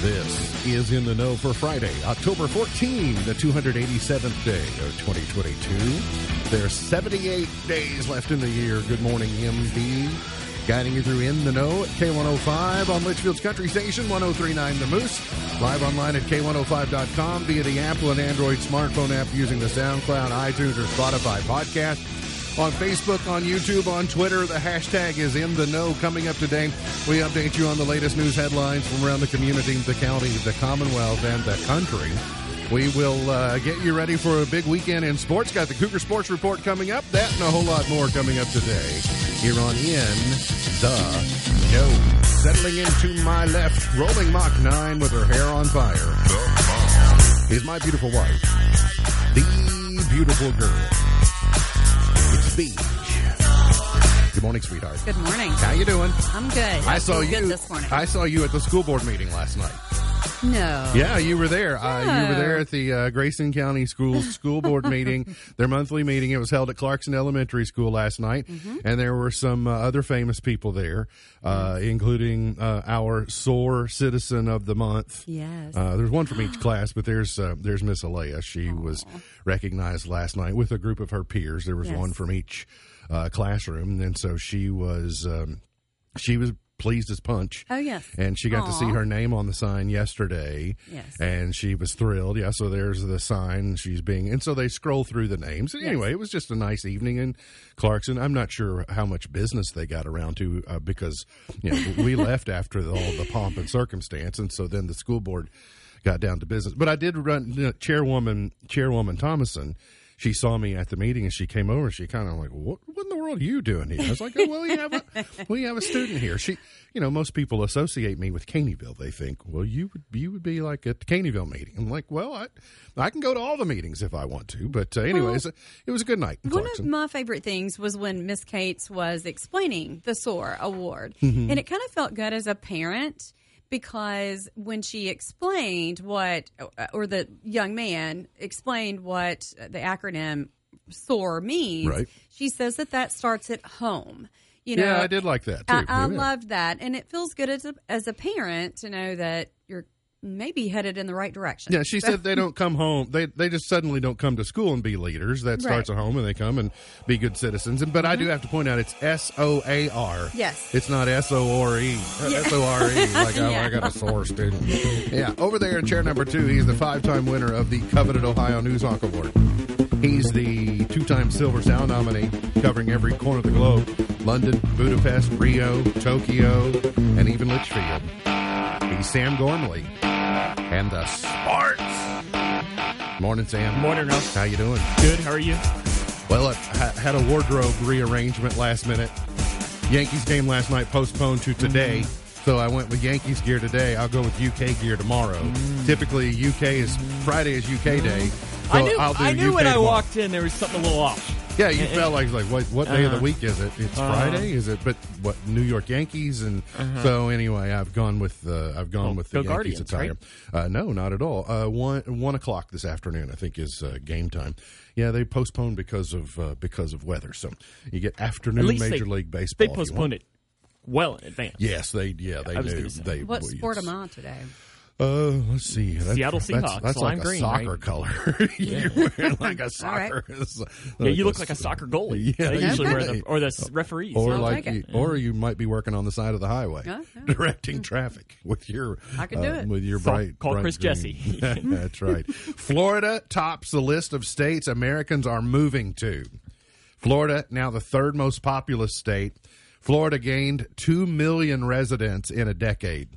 This is In the Know for Friday, October 14, the 287th day of 2022. There's 78 days left in the year. Good morning, MB. Guiding you through In the Know at K105 on Leitchfield's Country Station, 1039 The Moose. Live online at K105.com via the Apple and Android smartphone app using the SoundCloud, iTunes, or Spotify podcast on Facebook, on YouTube, on Twitter. The hashtag is in the know. Coming up today, we update you on the latest news headlines from around the community, the county, the Commonwealth, and the country. We will uh, get you ready for a big weekend in sports. Got the Cougar Sports Report coming up. That and a whole lot more coming up today here on In the Know. Settling into my left, rolling Mach 9 with her hair on fire, is my beautiful wife, the beautiful girl. Beach. Good morning, sweetheart. Good morning. How you doing? I'm good. I saw feel you. good this morning. I saw you at the school board meeting last night. No. Yeah, you were there. Uh, you were there at the uh, Grayson County Schools school board meeting, their monthly meeting. It was held at Clarkson Elementary School last night, Mm-hmm. and there were some uh, other famous people there, uh, including uh, our SOAR Citizen of the Month. Yes. Uh, there's one from each class, but there's uh, there's Miss Alea. She was recognized last night with a group of her peers. There was Yes. one from each uh, classroom, and so she was um, she was pleased as punch. oh yes. And she got to see her name on the sign yesterday. Yes. And she was thrilled. Yeah, so there's the sign. She's being, and so they scroll through the names. And Anyway, it was just a nice evening in Clarkson. I'm not sure how much business they got around to uh, because, you know, we left after all the pomp and circumstance. And so then the school board got down to business. But I did run, you know, Chairwoman, Chairwoman Thomason. She saw me at the meeting and she came over and she kind of like, what, what in the world are you doing here? I was like, oh, well, we have a, we have a student here. She, you know, most people associate me with Caneyville. They think, well, you would, you would be like at the Caneyville meeting. I'm like, well, I, I can go to all the meetings if I want to. But uh, anyways, it was a good night One of my favorite things was when Miss Cates was explaining the SOAR award. Mm-hmm. And it kind of felt good as a parent because when she explained what, or the young man explained what the acronym SOAR means, Right. she says that that starts at home. You know, yeah, I did like that too. I, I Yeah. loved that, and it feels good as a as a parent to know that maybe headed in the right direction. Yeah, she said they don't come home. They they just suddenly don't come to school and be leaders. That starts Right. at home, and they come and be good citizens. And but I do mm-hmm. have to point out, it's S O A R. Yes. it's not S O R E. S O R E. Like oh, Yeah. I got a sore student. Yeah, over there in chair number two, he's the five-time winner of the coveted Ohio News Hawk Award. He's the two-time Silver Sound nominee, covering every corner of the globe: London, Budapest, Rio, Tokyo, and even Leitchfield. He's Sam Gormley and the Sparks. Morning, Sam. Morning, Ralph. How you doing? Good. How are you? Well, I had a wardrobe rearrangement last minute. Yankees game last night postponed to today, mm-hmm. so I went with Yankees gear today. I'll go with UK gear tomorrow. Mm. Typically, UK is Friday is UK day. Mm-hmm. So I knew. I knew UK when I walked in there was something a little off. Yeah, you And- felt like like what what day of the Uh-huh. week is it? It's Uh-huh. Friday, is it? But what New York Yankees and so anyway, I've gone with the I've gone Uh-huh. Oh, with the go Yankees Guardians, attire. Uh, no, not at all. Uh, one one o'clock this afternoon, I think, is uh, game time. Yeah, they postponed because of uh, because of weather. So you get afternoon Major they, League Baseball. They if you want. postponed it well in advance. Yes, they yeah they I knew they. What well, sport am I on today? Uh, let's see. That's, Seattle Seahawks, That's like lime a green, soccer right? color. You're wearing like a All right. soccer. Yeah, you look like a soccer goalie. Yeah, they usually wear the or the s- referees. or yeah. like take you, or you might be working on the side of the highway Yeah, yeah. directing traffic with your I could do uh, it. with your Call- bright call bright Chris green. Jesse. that's right florida tops the list of states americans are moving to florida now the third most populous state florida gained 2 million residents in a decade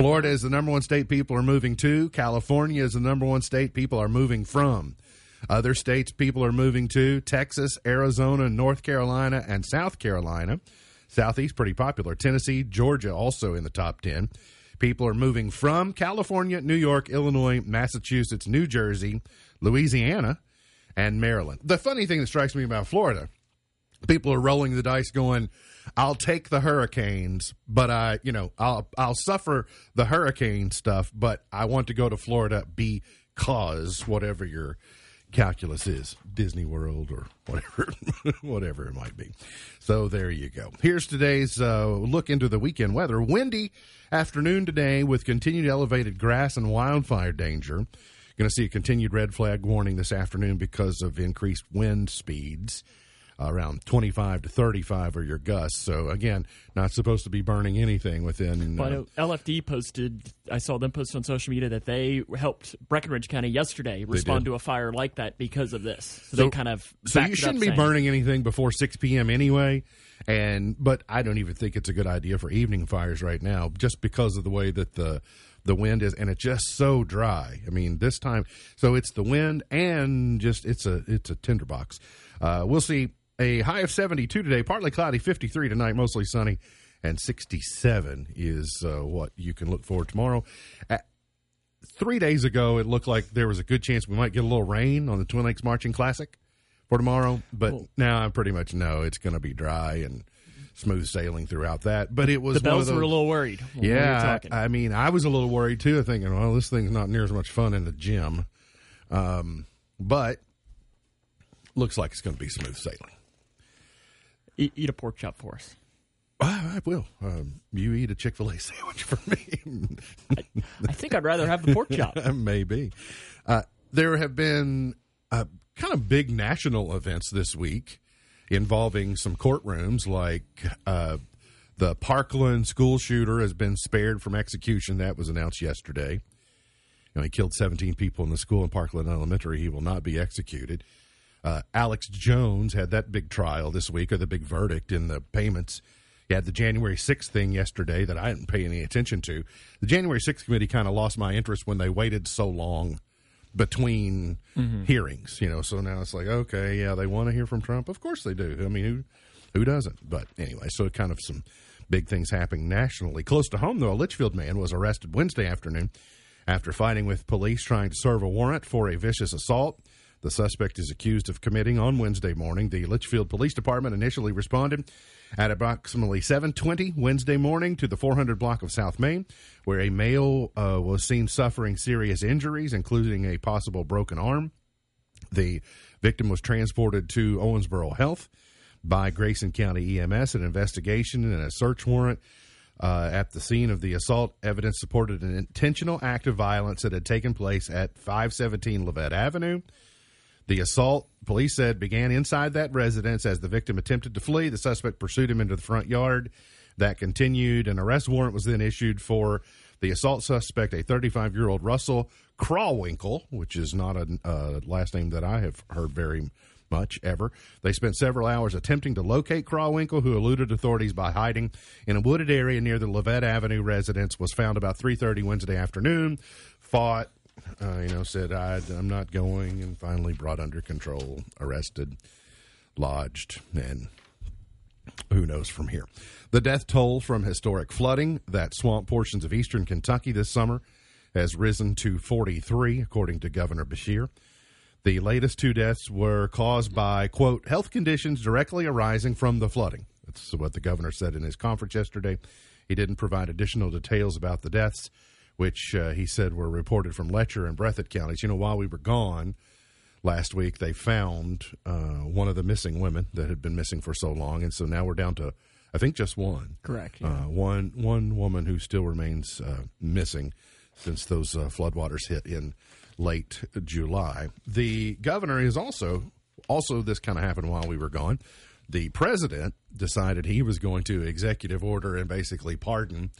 Florida is the number one state people are moving to. California is the number one state people are moving from. Other states people are moving to Texas, Arizona, North Carolina, and South Carolina. Southeast pretty popular. Tennessee, Georgia also in the top 10. People are moving from California, New York, Illinois, Massachusetts, New Jersey, Louisiana, and Maryland. The funny thing that strikes me about Florida, people are rolling the dice going, I'll take the hurricanes, but I, you know, I'll I'll suffer the hurricane stuff, but I want to go to Florida because whatever your calculus is Disney World or whatever, whatever it might be. So there you go. Here's today's uh, look into the weekend weather. Windy afternoon today with continued elevated grass and wildfire danger. Going to see a continued red flag warning this afternoon because of increased wind speeds around 25 to 35 are your gusts. So again, not supposed to be burning anything within. But Uh, LFD posted, I saw them post on social media that they helped Breckinridge County yesterday respond to a fire like that because of this. So, So- they kind of so you shouldn't be saying- burning anything before 6 p.m. anyway. And but I don't even think it's a good idea for evening fires right now, just because of the way that the the wind is, and it's just so dry. I mean, this time, so it's the wind and just it's a it's a tinderbox. Uh, we'll see a high of 72 today, partly cloudy, 53 tonight, mostly sunny, and 67 is uh, what you can look for tomorrow. At, three days ago, it looked like there was a good chance we might get a little rain on the Twin Lakes Marching Classic for tomorrow. But Cool. now I pretty much know it's going to be dry and smooth sailing throughout that. But it was The bells were a little worried. when we yeah. I, I mean, I was a little worried too, thinking, well, this thing's not near as much fun in the gym. Um, but looks like it's going to be smooth sailing. Eat, eat a pork chop for us. I, I will. Um, you eat a Chick Fil A sandwich for me. I think I'd rather have the pork chop. Maybe. Uh, there have been uh, kind of big national events this week involving some courtrooms, like uh, the Parkland school shooter has been spared from execution. That was announced yesterday. You know, he killed 17 people in the school in Parkland Elementary. He will not be executed. Uh, Alex Jones had that big trial this week, or the big verdict in the payments. He had the January 6th thing yesterday that I didn't pay any attention to. The January 6th committee kind of lost my interest when they waited so long between hearings, you know. So now it's like, okay, yeah, they want to hear from Trump. Of course they do. I mean, who who doesn't? But anyway, so kind of some big things happening nationally. Close to home, though, a Leitchfield man was arrested Wednesday afternoon after fighting with police trying to serve a warrant for a vicious assault. The suspect is accused of committing on Wednesday morning. The Leitchfield Police Department initially responded at approximately 7:20 Wednesday morning to the 400 block of South Main, where a male uh, was seen suffering serious injuries, including a possible broken arm. The victim was transported to Owensboro Health by Grayson County EMS. An investigation and a search warrant uh, at the scene of the assault evidence supported an intentional act of violence that had taken place at 517 Levette Avenue. The assault, police said, began inside that residence as the victim attempted to flee. The suspect pursued him into the front yard. That continued. An arrest warrant was then issued for the assault suspect, a 35 year old Russell Crawwinkle, which is not a last name that I have heard very much ever. They spent several hours attempting to locate Crawwinkle, who eluded authorities by hiding in a wooded area near the Levette Avenue residence. Was found about 3:30 Wednesday afternoon. Fought, uh, you know, said I, I'm not going, and finally brought under control, arrested, lodged, and who knows from here. The death toll from historic flooding that swamped portions of eastern Kentucky this summer has risen to 43, according to Governor Beshear. The latest two deaths were caused by, quote, health conditions directly arising from the flooding. That's what the governor said in his conference yesterday. He didn't provide additional details about the deaths, which uh, he said were reported from Letcher and Breathitt counties. You know, while we were gone last week, they found uh, one of the missing women that had been missing for so long. And so now we're down to, I think, just one. Correct. Uh, one one woman who still remains uh, missing since those uh, floodwaters hit in late July. The governor is also also this kind of happened while we were gone. The president decided he was going to executive order and basically pardon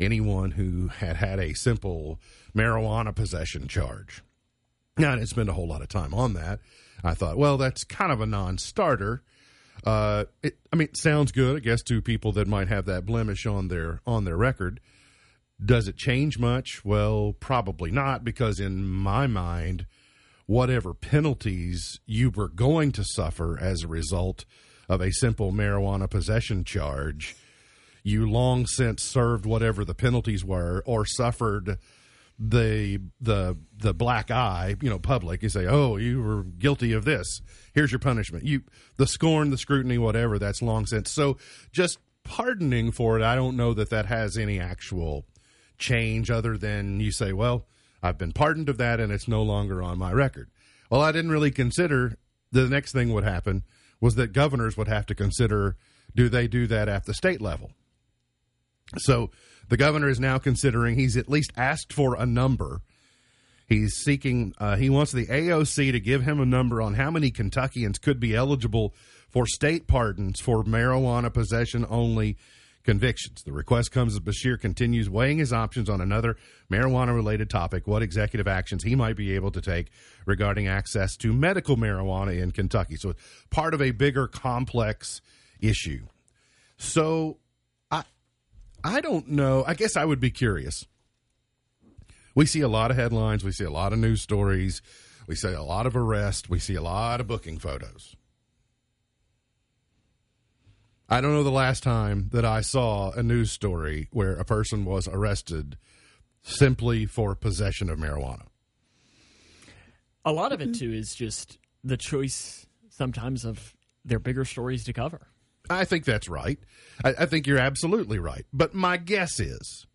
anyone who had had a simple marijuana possession charge. Now, I didn't spend a whole lot of time on that. I thought, well, that's kind of a non-starter. Uh, it, I mean, it sounds good, I guess, to people that might have that blemish on their on their record. Does it change much? Well, probably not, because in my mind, whatever penalties you were going to suffer as a result of a simple marijuana possession charge, you long since served whatever the penalties were or suffered the the the black eye, you know, public. You say, "Oh, you were guilty of this. Here's your punishment." You the scorn, the scrutiny, whatever. That's long since. So just pardoning for it, I don't know that that has any actual change other than you say, "Well, I've been pardoned of that, and it's no longer on my record." Well, I didn't really consider the next thing would happen was that governors would have to consider do they do that at the state level? So the governor is now considering, he's at least asked for a number. He's seeking, uh, he wants the AOC to give him a number on how many Kentuckians could be eligible for state pardons for marijuana possession only convictions. The request comes as Beshear continues weighing his options on another marijuana related topic, what executive actions he might be able to take regarding access to medical marijuana in Kentucky. So part of a bigger complex issue. So I don't know. I guess I would be curious. We see a lot of headlines, we see a lot of news stories, we see a lot of arrests, we see a lot of booking photos. I don't know the last time that I saw a news story where a person was arrested simply for possession of marijuana. A lot of it too is just the choice sometimes of their bigger stories to cover. I think that's right. I, I, think you're absolutely right. But my guess is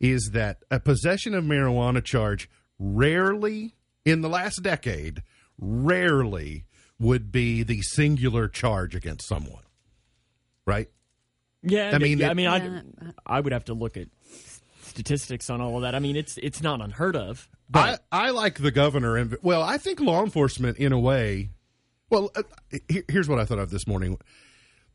is that a possession of marijuana charge rarely in the last decade rarely would be the singular charge against someone. Right? Yeah, I mean, yeah, I mean, Yeah. I I would have to look at statistics on all of that. I mean, it's it's not unheard of. I, But I like the governor, and well, I think law enforcement, in a way. Well, uh, here's what I thought of this morning.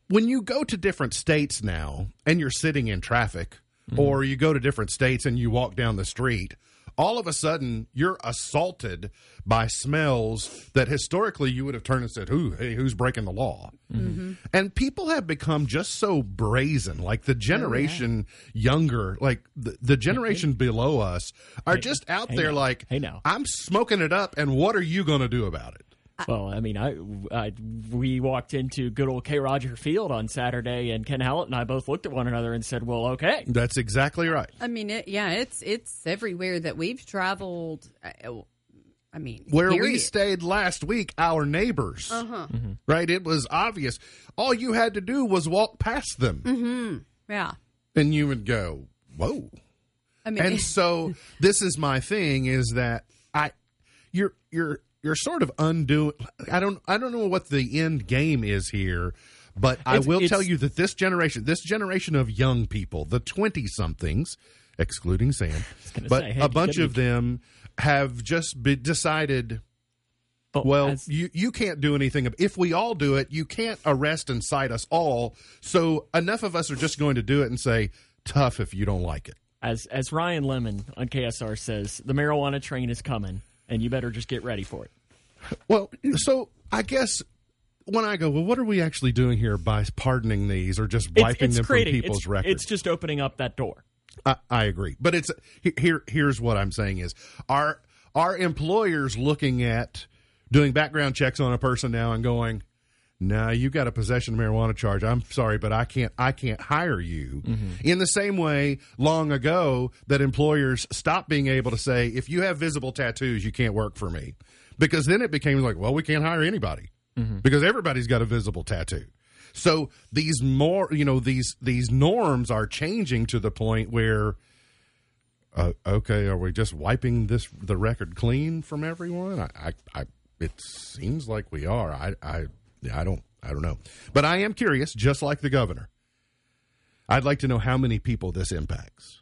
When you go to different states now, and you're sitting in traffic, mm-hmm. or you go to different states and you walk down the street, all of a sudden you're assaulted by smells that historically you would have turned and said, "Who? Hey, who's breaking the law?" Mm-hmm. Mm-hmm. And people have become just so brazen. Like the oh, generation younger, like the, the generation below us, are just out hey there now. like, Hey now. I'm smoking it up, and what are you going to do about it? Well, I mean, I, I we walked into good old Kroger Field on Saturday, and Ken Hallett and I both looked at one another and said, "Well, okay." That's exactly right. I mean, it, yeah, it's it's everywhere that we've traveled. I, I mean, Where we stayed last week, our neighbors, Uh-huh. right? It was obvious. All you had to do was walk past them, Mm-hmm. Yeah, and you would go, "Whoa!" I mean, and so this is my thing: is that I, you're you're you're sort of undoing. I don't I don't know what the end game is here, but I It's- will it's- tell you that this generation, this generation of young people, the twenty somethings, excluding Sam, but say, hey, a bunch of them have just be decided. But Well, as- you you can't do anything. If we all do it, you can't arrest and cite us all. So enough of us are just going to do it and say, "Tough if you don't like it." as as Ryan Lemond on KSR says, the marijuana train is coming, and you better just get ready for it. Well, so I guess when I go, well, what are we actually doing here by pardoning these or just wiping it's them creating, from people's it's, records? It's just opening up that door. I, I agree, but it's here. Here's what I'm saying: is our are employers looking at doing background checks on a person now and going, "No, you got a possession of marijuana charge. I'm sorry, but I can't. I can't hire you." In the same way, long ago, that employers stopped being able to say, "If you have visible tattoos, you can't work for me," because then it became like, "Well, we can't hire anybody because everybody's got a visible tattoo." So these more, you know, these these norms are changing to the point where, uh, okay, are we just wiping this the record clean from everyone? I, I, I it seems like we are. I, I, I don't, I don't know, but I am curious, just like the governor. I'd like to know how many people this impacts,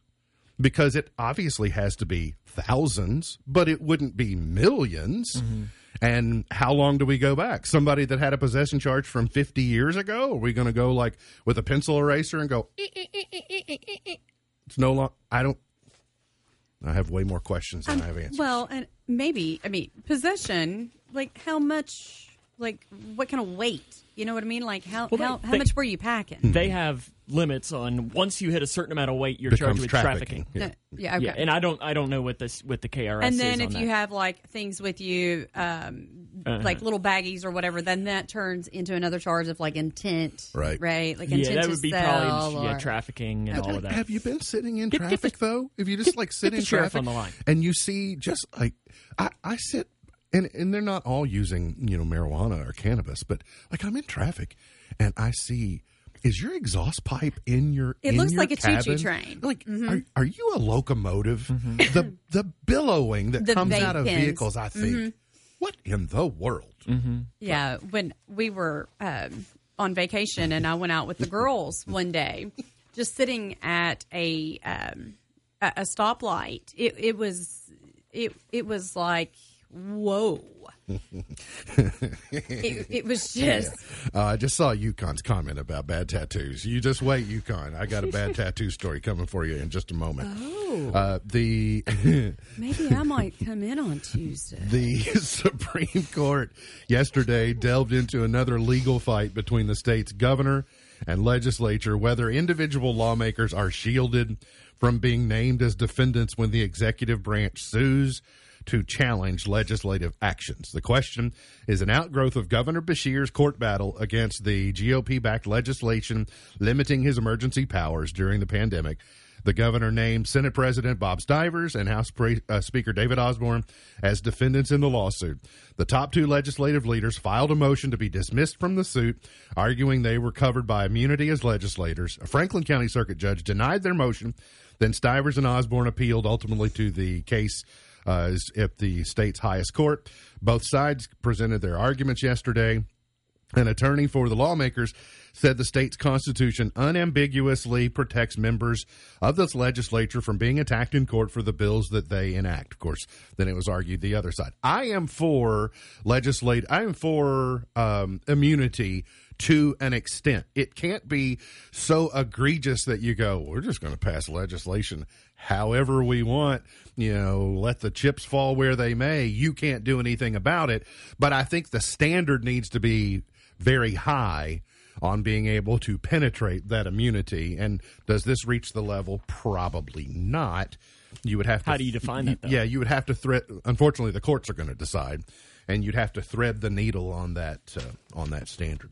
because it obviously has to be thousands, but it wouldn't be 1000000s And how long do we go back? Somebody that had a possession charge from 50 years ago? Are we going to go like with a pencil eraser and go, "Eh, eh, eh, eh, eh, eh, eh"? it's no long. I don't, I have way more questions than I have answers. well, and maybe I mean possession. Like how much? Like what kind of weight? You know what I mean? Like how Well, how, they- how they- much were you packing? They have limits on once you hit a certain amount of weight, you're charged with trafficking. trafficking. Yeah. No, yeah, okay. Yeah, and I don't I don't know what this with the KRS and is then on if that. you have like things with you um Uh-huh. like little baggies or whatever then that turns into another charge of like intent Right. right like yeah, intent that to would be sell probably yeah, trafficking and all of that. Have you been sitting in Get- get traffic the- though? If you just like sit in traffic on the line. and you see just like I, I sit and and they're not all using you know marijuana or cannabis, but like I'm in traffic and I see. Is your exhaust pipe in your? It in looks your like a choo-choo train. Like, are, are you a locomotive? The the billowing that The comes out of pens. vehicles, I think. What what in the world? Yeah, when we were um, on vacation and I went out with the girls one day, just sitting at a um, a, a stoplight, it, it was it it was like whoa. it, it was just Uh, I just saw Yukon's comment about bad tattoos. You just wait, Yukon. I got a bad tattoo story coming for you in just a moment. oh Uh, the maybe I might come in on Tuesday. the Supreme Court yesterday delved into another legal fight between the state's governor and legislature whether individual lawmakers are shielded from being named as defendants when the executive branch sues to challenge legislative actions. The question is an outgrowth of Governor Beshear's court battle against the GOP backed legislation limiting his emergency powers during the pandemic. The governor named Senate President Bob Stivers and House Pre- uh, Speaker David Osborne as defendants in the lawsuit. The top two legislative leaders filed a motion to be dismissed from the suit, arguing they were covered by immunity as legislators. A Franklin County Circuit judge denied their motion. Then Stivers and Osborne appealed ultimately to the case uh, at the state's highest court. Both sides presented their arguments yesterday. An attorney for the lawmakers said the state's constitution unambiguously protects members of this legislature from being attacked in court for the bills that they enact. Of course, then it was argued the other side. I am for legislate. I am for um, immunity to an extent. It can't be so egregious that you go, we're just going to pass legislation however we want, you know, let the chips fall where they may. You can't do anything about it. But I think the standard needs to be very high on being able to penetrate that immunity. And does this reach the level? Probably not. You would have to. How do you define that, though? Yeah, you would have to thread. Unfortunately, the courts are going to decide, and you'd have to thread the needle on that uh, on that standard.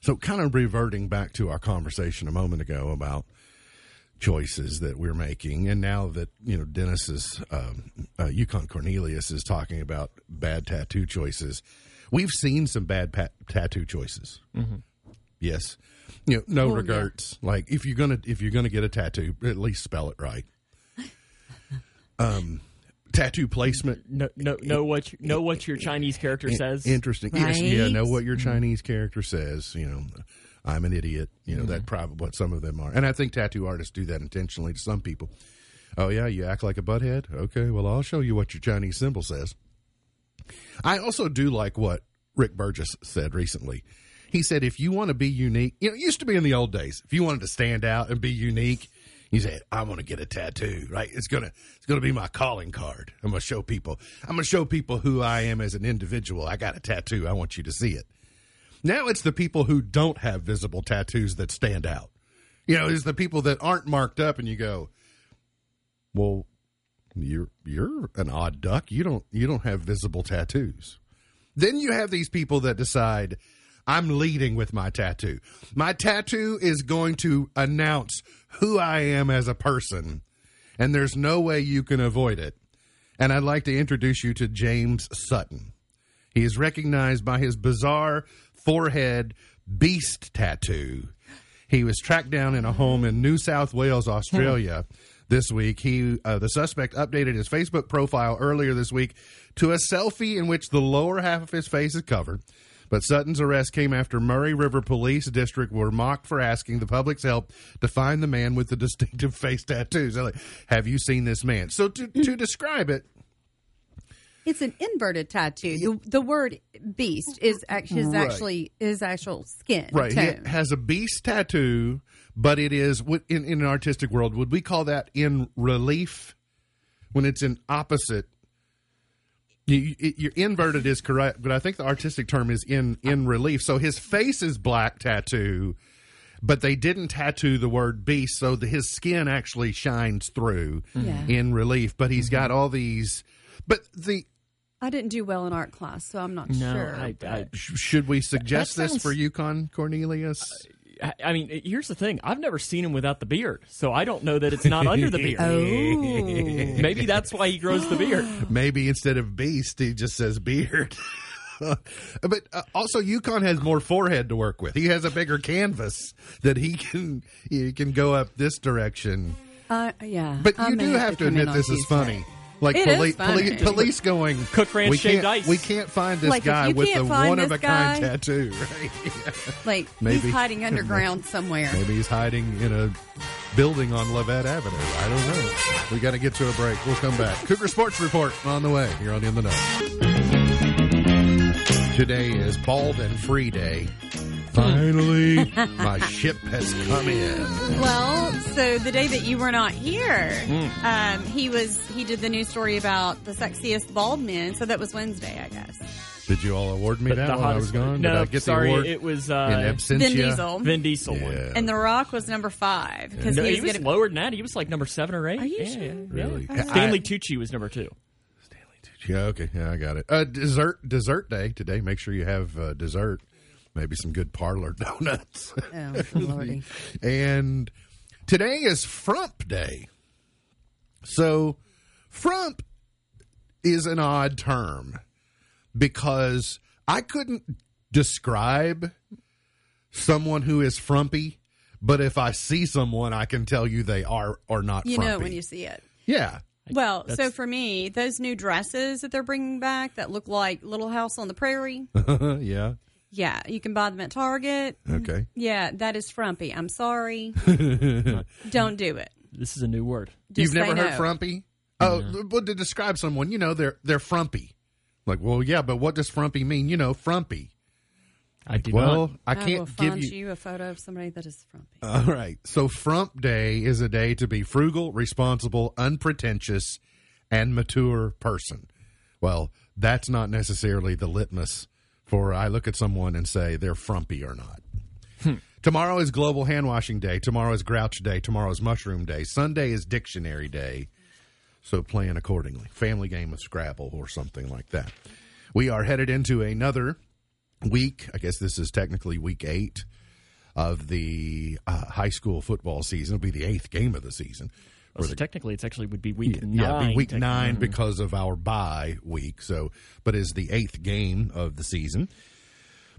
So, kind of reverting back to our conversation a moment ago about choices that we're making, and now that you know Dennis is, um, uh, Yukon Cornelius is talking about bad tattoo choices. We've seen some bad pa- tattoo choices. Yes, you know, no Oh, yeah. regrets. Like if you're gonna if you're gonna get a tattoo, at least spell it right. Um, tattoo placement Know, know, know what you, know what your Chinese character says. Interesting. Yes, yeah, know what your Chinese character says. You know, I'm an idiot. You know, that's mm-hmm. probably what some of them are. And I think tattoo artists do that intentionally to some people. Oh, yeah, you act like a butthead? Okay, well, I'll show you what your Chinese symbol says. I also do like what Rick Burgess said recently. He said, if you want to be unique, you know, it used to be in the old days, if you wanted to stand out and be unique, you said, I want to get a tattoo, right? It's going to, it's going to be my calling card. I'm going to show people, I'm going to show people who I am as an individual. I got a tattoo. I want you to see it. Now it's the people who don't have visible tattoos that stand out. You know, it's the people that aren't marked up and you go, well, you're you're an odd duck. You don't you don't have visible tattoos. Then you have these people that decide I'm leading with my tattoo. My tattoo is going to announce who I am as a person, and there's no way you can avoid it. And I'd like to introduce you to James Sutton. He is recognized by his bizarre forehead beast tattoo. He was tracked down in a home in New South Wales, Australia. This week, he uh, the suspect updated his Facebook profile earlier this week to a selfie in which the lower half of his face is covered. But Sutton's arrest came after Murray River Police District were mocked for asking the public's help to find the man with the distinctive face tattoos. Like, Have you seen this man? So to, to describe it, It's an inverted tattoo. The, the word beast is actually is Right. actually is actual skin Right. tone. He has a beast tattoo, but it is in, in an artistic world. Would we call that in relief when it's an opposite? You, you, inverted is correct, but I think the artistic term is in in relief. So his face is black tattoo, but they didn't tattoo the word beast, so the, his skin actually shines through Yeah. in relief. But he's mm-hmm. got all these. But the I didn't do well in art class, so I'm not no, sure. I, I, should we suggest That this sounds- for Yukon Cornelius? I- I mean, here's the thing. I've never seen him without the beard, so I don't know that it's not under the beard. oh, Maybe that's why he grows the beard. maybe instead of beast, he just says beard. but uh, also, Yukon has more forehead to work with. He has a bigger canvas that he can he can go up this direction. uh, yeah. But I you do have to come admit this is Tuesday. funny. Like It is poli- funny. poli- police going Cook Ranch we shaved can't, ice." We can't find this Like, guy with can't the one of a kind guy- tattoo. Right? Yeah. Like Maybe. he's hiding underground somewhere. Maybe he's hiding in a building on Levette Avenue. I don't know. We got to get to a break. We'll come back. Cougar Sports Report on the way. You're on In the Know. Today is Bald and Free Day. Finally, my ship has come in. Well, so the day that you were not here, Hmm. um, he was he did the news story about the sexiest bald men. So that was Wednesday, I guess. Did you all award me The- that the while I was gone? No, Did I get sorry, the award it was in uh, absentia? Vin Diesel. Vin Diesel one. Yeah. And The Rock was number five because No, he he was, was gonna. lower than that. He was like number seven or eight. Are you yeah, sure? yeah, Really? yeah. I- Stanley Tucci was number two. stanley Yeah, okay. Yeah, I got it. Uh, dessert dessert day today. Make sure you have uh, dessert. Maybe some good parlor donuts. Oh, lordy. and today is Frump Day. So, Frump is an odd term because I couldn't describe someone who is frumpy, but if I see someone, I can tell you they are or not You frumpy. know when you see it. yeah. Well, so for me, those new dresses that they're bringing back that look like Little House on the Prairie, yeah. Yeah, you can buy them at Target. Okay. Yeah, that is frumpy. I'm sorry. Don't do it. This is a new word. Just You've never heard no. frumpy? Oh, well, to describe someone, you know, they're they're frumpy. Like, well, yeah, but what does frumpy mean? You know, frumpy. I do Well, not. I will can't give find you. you a photo of somebody that is frumpy. All right. So, Frump Day is a day to be frugal, responsible, unpretentious, and mature person. Well, that's not necessarily the litmus for I look at someone and say they're frumpy or not. Tomorrow is Global Hand Washing Day. Tomorrow is Grouch Day. Tomorrow is Mushroom Day. Sunday is Dictionary Day. So plan accordingly. Family game of Scrabble or something like that. We are headed into another week. I guess this is technically week eight of the uh, high school football season. It'll be the eighth game of the season. Well, so technically, it's actually would be week Yeah, nine. be week nine because of our bye week. So, but is the eighth game of the season.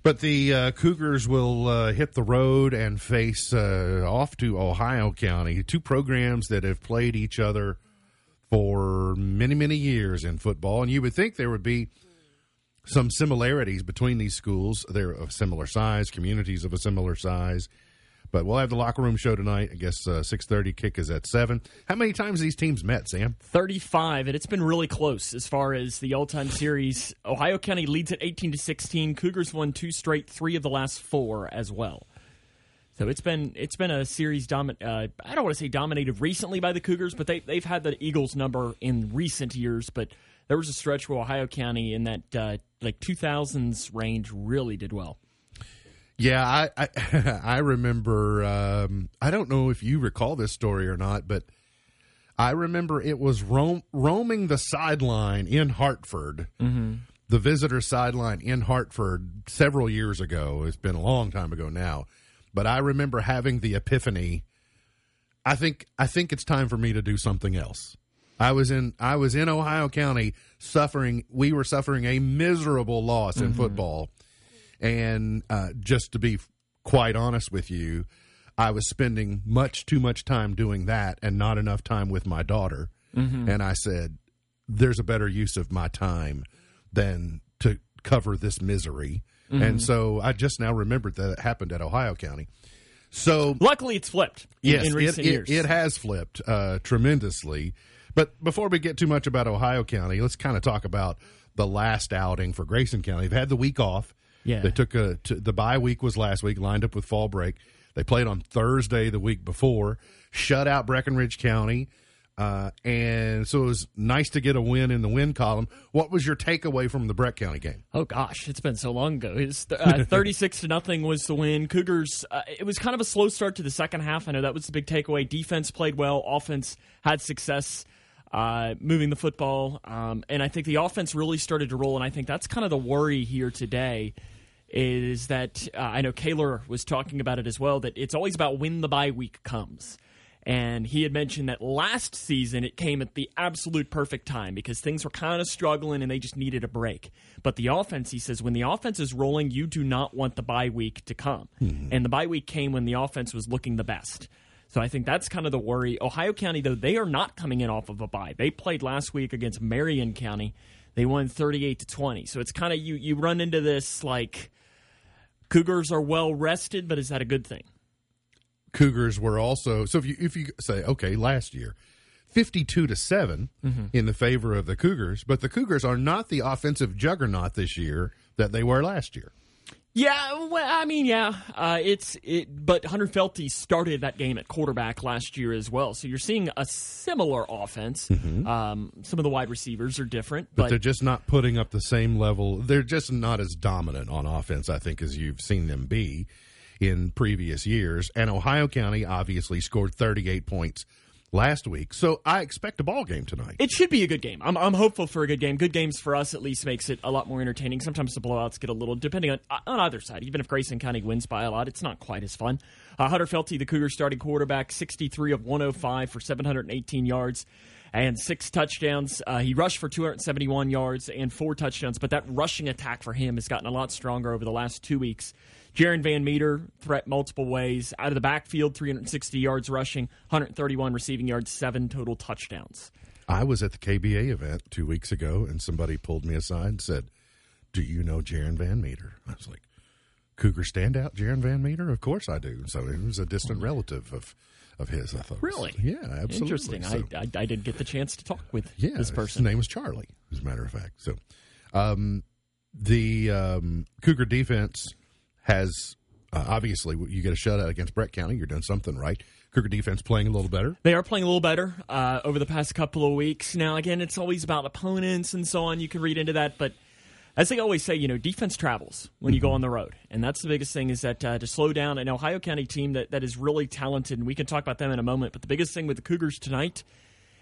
But the uh, Cougars will uh, hit the road and face uh, off to Ohio County, two programs that have played each other for many, many years in football. And you would think there would be some similarities between these schools. They're of similar size, communities of a similar size. But we'll have the locker room show tonight. I guess uh, six thirty. Kick is at seven. How many times these teams met, Sam? 35, and it's been really close as far as the all-time series. Ohio County leads at 18 to 16. Cougars won two straight, three of the last four as well. So it's been it's been a series domin- uh, I don't want to say dominated recently by the Cougars, but they they've had the Eagles number in recent years. But there was a stretch where Ohio County in that uh, like 2000s range really did well. Yeah, I I, I remember. Um, I don't know if you recall this story or not, but I remember it was roam, roaming the sideline in Hartford, the visitor sideline in Hartford several years ago. It's been a long time ago now, but I remember having the epiphany. I think I think it's time for me to do something else. I was in I was in Ohio County suffering. We were suffering a miserable loss in football, and uh, just to be quite honest with you, I was spending much too much time doing that and not enough time with my daughter. And I said, "There's a better use of my time than to cover this misery." And so I just now remembered that it happened at Ohio County. So Luckily, it's flipped in, Yes, in recent it, it, years. it has flipped uh, tremendously. But before we get too much about Ohio County, let's kind of talk about the last outing for Grayson County. They've had the week off. Yeah. They took a to, the bye week was last week, lined up with fall break. They played on Thursday the week before, shut out Breckinridge County, uh, and so it was nice to get a win in the win column. What was your takeaway from the Breck County game? Oh gosh, it's been so long ago. It's uh, thirty-six to nothing was the win. Cougars. Uh, it was kind of a slow start to the second half. I know that was the big takeaway. Defense played well. Offense had success uh, moving the football, um, and I think the offense really started to roll. And I think that's kind of the worry here today. Is that uh, I know Kaler was talking about it as well. That it's always about when the bye week comes. And he had mentioned that last season it came at the absolute perfect time because things were kind of struggling and they just needed a break. But the offense, he says, when the offense is rolling, you do not want the bye week to come. And the bye week came when the offense was looking the best. So I think that's kind of the worry. Ohio County, though, they are not coming in off of a bye. They played last week against Marion County. They won 38 to 20. So it's kind of you you run into this like Cougars are well rested, but is that a good thing? Cougars were also so if you if you say okay last year 52 to 7 Mm-hmm. in the favor of the Cougars but the Cougars are not the offensive juggernaut this year that they were last year. Yeah, well, I mean, yeah, uh, it's it. But Hunter Felty started that game at quarterback last year as well, so you're seeing a similar offense. Um, some of the wide receivers are different, Mm-hmm. But, but, they're just not putting up the same level. They're just not as dominant on offense, I think, as you've seen them be in previous years. And Ohio County obviously scored 38 points last week. So I expect a ball game tonight. it should be a good game. I'm, I'm hopeful for a good game. Good games for us at least makes it a lot more entertaining. Sometimes the blowouts get a little, depending on on either side. Even if Grayson County wins by a lot, it's not quite as fun. Uh, Hunter Felty, the Cougars starting quarterback, 63 of 105 for 718 yards. and six touchdowns. Uh, he rushed for 271 yards and four touchdowns, but that rushing attack for him has gotten a lot stronger over the last two weeks. Jaron Van Meter, threat multiple ways. Out of the backfield, 360 yards rushing, 131 receiving yards, seven total touchdowns. I was at the KBA event two weeks ago, and somebody pulled me aside and said, "Do you know Jaron Van Meter?" I was like, "Cougar standout, Jaron Van Meter? Of course I do." So he was a distant relative of of his. I thought, Really? yeah, absolutely. Interesting. So, I, I, I didn't get the chance to talk with yeah, this person. His name was Charlie, as a matter of fact. So, um, the um, Cougar defense has uh, obviously you get a shutout against Breck County. You're doing something right. Cougar defense playing a little better. They are playing a little better uh, over the past couple of weeks. Now, again, it's always about opponents and so on. You can read into that, but as they always say, you know, defense travels when you go on the road, and that's the biggest thing is that uh, to slow down an Ohio County team that, that is really talented, and we can talk about them in a moment. But the biggest thing with the Cougars tonight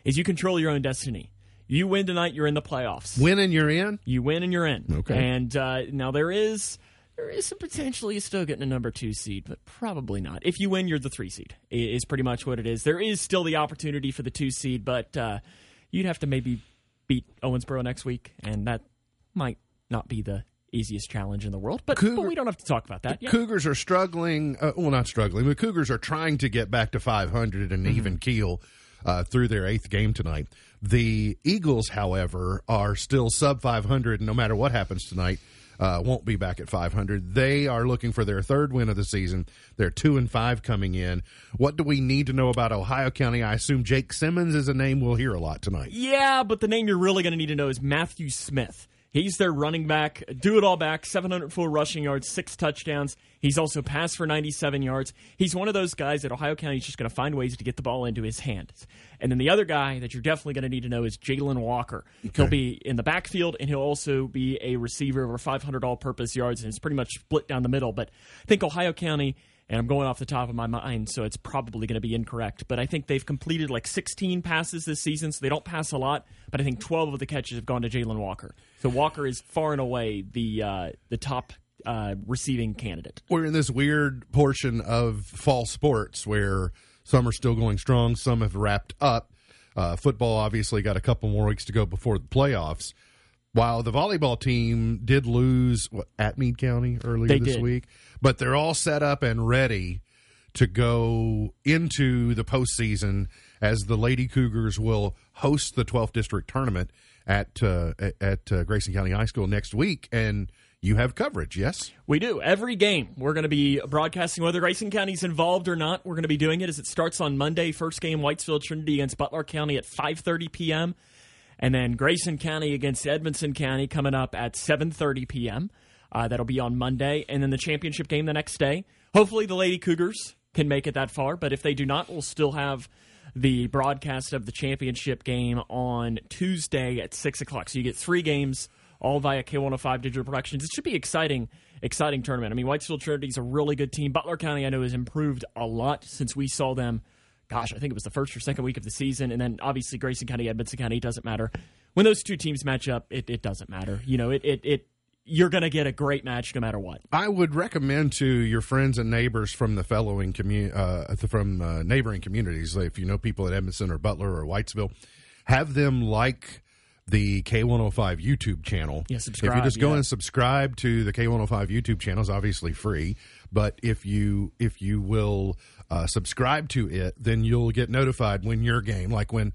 is you control your own destiny. You win tonight, you're in the playoffs. Win and you're in. You win and you're in. Okay. And uh, now there is is some potential you still getting a number two seed, but probably not. If you win, you're the three seed. Is pretty much what it is. There is still the opportunity for the two seed, but uh, you'd have to maybe beat Owensboro next week, and that might not be the easiest challenge in the world. But, Cougar- but we don't have to talk about that. Yeah. Cougars are struggling. Uh, well, not struggling, but Cougars are trying to get back to 500 and Mm-hmm. even keel uh, through their eighth game tonight. The Eagles, however, are still sub 500, and no matter what happens tonight, uh, won't be back at 500. They are looking for their third win of the season. They're two and five coming in. What do we need to know about Ohio County? I assume Jake Simmons is a name we'll hear a lot tonight. Yeah, but the name you're really going to need to know is Matthew Smith. He's their running back, do it all back, 704 rushing yards, six touchdowns. He's also passed for 97 yards. He's one of those guys that Ohio County is just going to find ways to get the ball into his hands. And then the other guy that you're definitely going to need to know is Jalen Walker. He'll be in the backfield, and he'll also be a receiver over 500 all purpose yards, and it's pretty much split down the middle. But I think Ohio County and I'm going off the top of my mind, so it's probably going to be incorrect. But I think they've completed like 16 passes this season, so they don't pass a lot. But I think 12 of the catches have gone to Jalen Walker. So Walker is far and away the uh, the top uh, receiving candidate. we're in this weird portion of fall sports where some are still going strong, some have wrapped up. Uh, football obviously got a couple more weeks to go before the playoffs. While the volleyball team did lose what, at Meade County earlier They this did. week, but they're all set up and ready to go into the postseason as the Lady Cougars will host the 12th district tournament at uh, at- uh, Grayson County High School next week, and you have coverage. Yes. We do. Every game we're going to be broadcasting, whether Grayson County's involved or not. We're going to be doing it as it starts on Monday. First game, Whitesville Trinity against Butler County at 5.30 p.m. And then Grayson County against Edmondson County coming up at 7.30 p.m. Uh, that'll be on Monday. And then the championship game the next day. Hopefully the Lady Cougars can make it that far. But if they do not, we'll still have the broadcast of the championship game on Tuesday at 6 o'clock. So you get three games all via K105 Digital Productions. It should be exciting, exciting tournament. I mean, Whitesville is a really good team. Butler County, I know, has improved a lot since we saw them. Gosh, I think it was the first or second week of the season, and then obviously Grayson County, Edmondson County. Doesn't matter when those two teams match up. It, it doesn't matter. You know, it it, it you're going to get a great match no matter what. I would recommend to your friends and neighbors from the following commu- uh, from uh, neighboring communities, if you know people at Edmondson or Butler or Whitesville, have them like the K105 YouTube channel. Yeah, If you just go yeah. and subscribe to the K105 YouTube channel, it's obviously free. But if you if you will uh, subscribe to it, then you'll get notified when your game, like when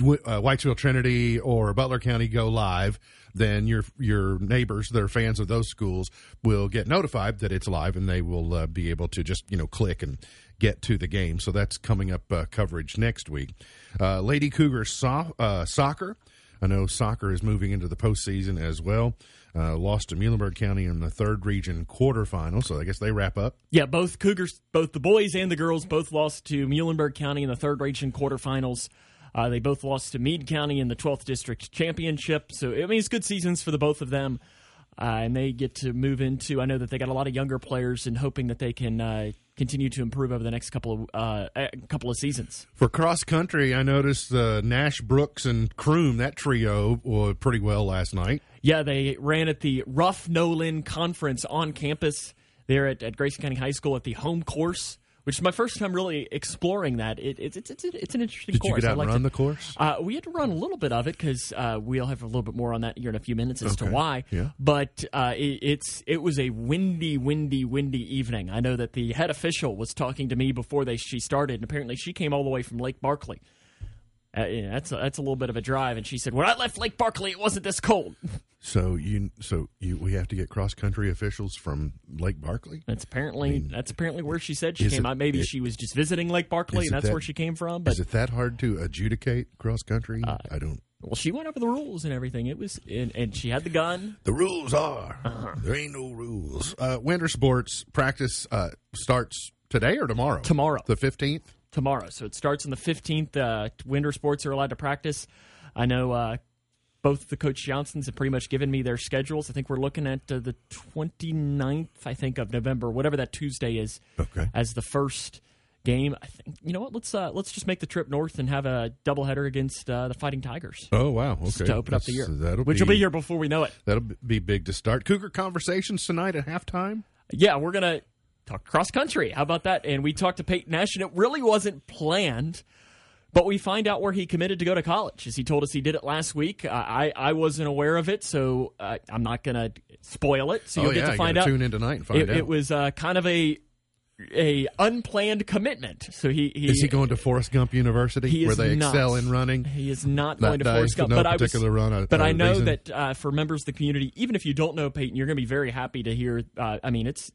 uh, Whitesville Trinity or Butler County go live, then your your neighbors are fans of those schools will get notified that it's live, and they will uh, be able to just you know click and get to the game. So that's coming up uh, coverage next week. Uh, Lady Cougar so- uh, soccer. I know soccer is moving into the postseason as well. Uh, lost to Muhlenberg County in the third region quarterfinal, so I guess they wrap up. Yeah, both Cougars, both the boys and the girls, both lost to Muhlenberg County in the third region quarterfinals. Uh, they both lost to Meade County in the 12th District Championship. So, I mean, it's good seasons for the both of them. Uh, and they get to move into, I know that they got a lot of younger players and hoping that they can uh, continue to improve over the next couple of uh, couple of seasons. For cross country, I noticed uh, Nash, Brooks, and Croom, that trio, were pretty well last night. Yeah, they ran at the Rough Nolan Conference on campus there at, at Grayson County High School at the home course which is my first time really exploring that. It, it, it's it's it's an interesting Did course. you get out and run the course? Uh, we had to run a little bit of it because uh, we'll have a little bit more on that here in a few minutes as okay. to why. Yeah. But uh, it, it's it was a windy, windy, windy evening. I know that the head official was talking to me before they she started, and apparently she came all the way from Lake Barkley. Uh, yeah, that's a, that's a little bit of a drive, and she said, "When I left Lake Barkley, it wasn't this cold." So you, so you, we have to get cross country officials from Lake Barkley. That's apparently I mean, that's apparently where she said she came. It, Maybe it, she was just visiting Lake Barkley, and that's that, where she came from. But is it that hard to adjudicate cross country? Uh, I don't. Well, she went over the rules and everything. It was, and, and she had the gun. The rules are uh-huh. there ain't no rules. Uh, winter sports practice uh, starts today or tomorrow. Tomorrow, the fifteenth. Tomorrow, so it starts on the fifteenth. Uh, winter sports are allowed to practice. I know uh, both the coach Johnsons have pretty much given me their schedules. I think we're looking at uh, the 29th, I think, of November, whatever that Tuesday is, okay. as the first game. I think you know what? Let's uh, let's just make the trip north and have a doubleheader against uh, the Fighting Tigers. Oh wow! Okay, to open That's, up the year, that'll which be, will be here before we know it. That'll be big to start. Cougar conversations tonight at halftime. Yeah, we're gonna cross country. How about that? And we talked to Peyton Nash, and it really wasn't planned. But we find out where he committed to go to college, as he told us he did it last week. Uh, I I wasn't aware of it, so uh, I'm not going to spoil it. So oh, you'll yeah, get to find out. Tune in tonight and find it, out. It was uh, kind of a a unplanned commitment. So he, he is he going to Forrest Gump University where they not. excel in running? He is not going to Forrest Gump. No but particular I was, run. A, but I know reason. that uh, for members of the community, even if you don't know Peyton, you're going to be very happy to hear. Uh, I mean, it's.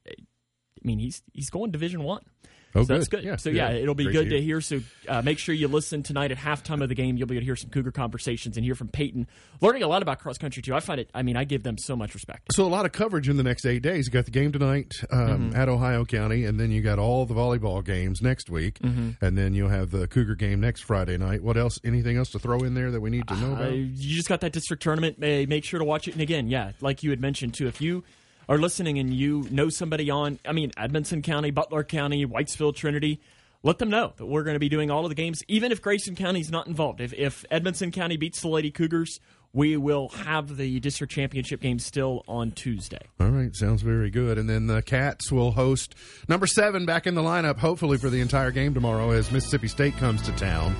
I mean, he's he's going Division One. Oh, so good. that's good. Yeah, so good. yeah, it'll be Great good to to hear. So uh, make sure you listen tonight at halftime of the game. You'll be able to hear some Cougar conversations and hear from Peyton, learning a lot about cross country too. I find it. I mean, I give them so much respect. So a lot of coverage in the next eight days. You got the game tonight um, Mm-hmm. at Ohio County, and then you got all the volleyball games next week, Mm-hmm. and then you'll have the Cougar game next Friday night. What else? Anything else to throw in there that we need to know Uh, about? you just got that district tournament. May make sure to watch it. And again, yeah, like you had mentioned too, if you are listening and you know somebody on, I mean, Edmonson County, Butler County, Whitesville, Trinity, let them know that we're going to be doing all of the games, even if Grayson County is not involved. If, if Edmonson County beats the Lady Cougars, we will have the district championship game still on Tuesday. All right, sounds very good. And then the Cats will host number seven back in the lineup, hopefully for the entire game tomorrow, as Mississippi State comes to town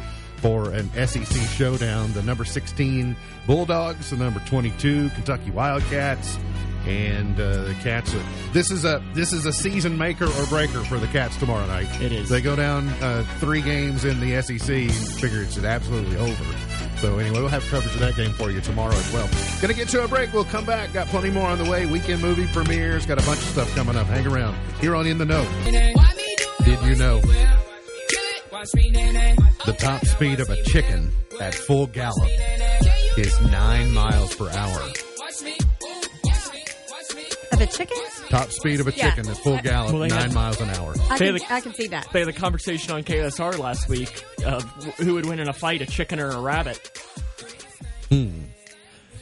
for an SEC showdown. The number 16 Bulldogs, the number 22 Kentucky Wildcats, and uh, the Cats. Are, this is a this is a season maker or breaker for the Cats tomorrow night. It is. They go down uh, three games in the SEC. and Figure it's absolutely over. So anyway, we'll have coverage of that game for you tomorrow as well. Gonna get to a break. We'll come back. Got plenty more on the way. Weekend movie premieres. Got a bunch of stuff coming up. Hang around here on In the Know. Did you know the top speed of a chicken at full gallop is nine miles per hour? Of a chicken? Top speed of a Yeah. chicken at full gallop, Well, they nine had- miles an hour. I They can, have a- I can see that. They had a conversation on KSR last week of who would win in a fight, a chicken or a rabbit. Hmm.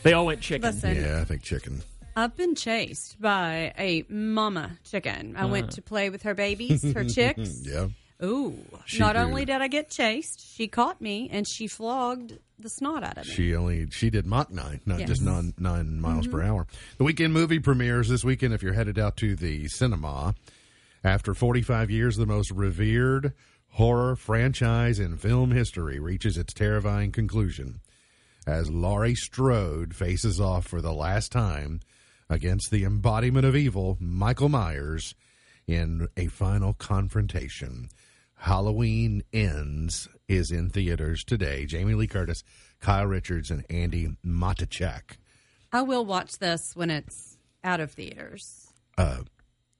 They all went chicken. Listen, Yeah, I think chicken. I've been chased by a mama chicken. I Uh-huh. went to play with her babies, her chicks. Yeah. Ooh. She Not do. only did I get chased, she caught me and she flogged the snot out of me. She only she did Mach nine, not Yes. just nine nine mm-hmm. miles per hour. The weekend movie premieres this weekend. If you're headed out to the cinema, after 45 years, the most revered horror franchise in film history reaches its terrifying conclusion as Laurie Strode faces off for the last time against the embodiment of evil, Michael Myers, in a final confrontation. Halloween Ends is in theaters today. Jamie Lee Curtis, Kyle Richards, and Andi Matichak. I will watch this when it's out of theaters. Uh,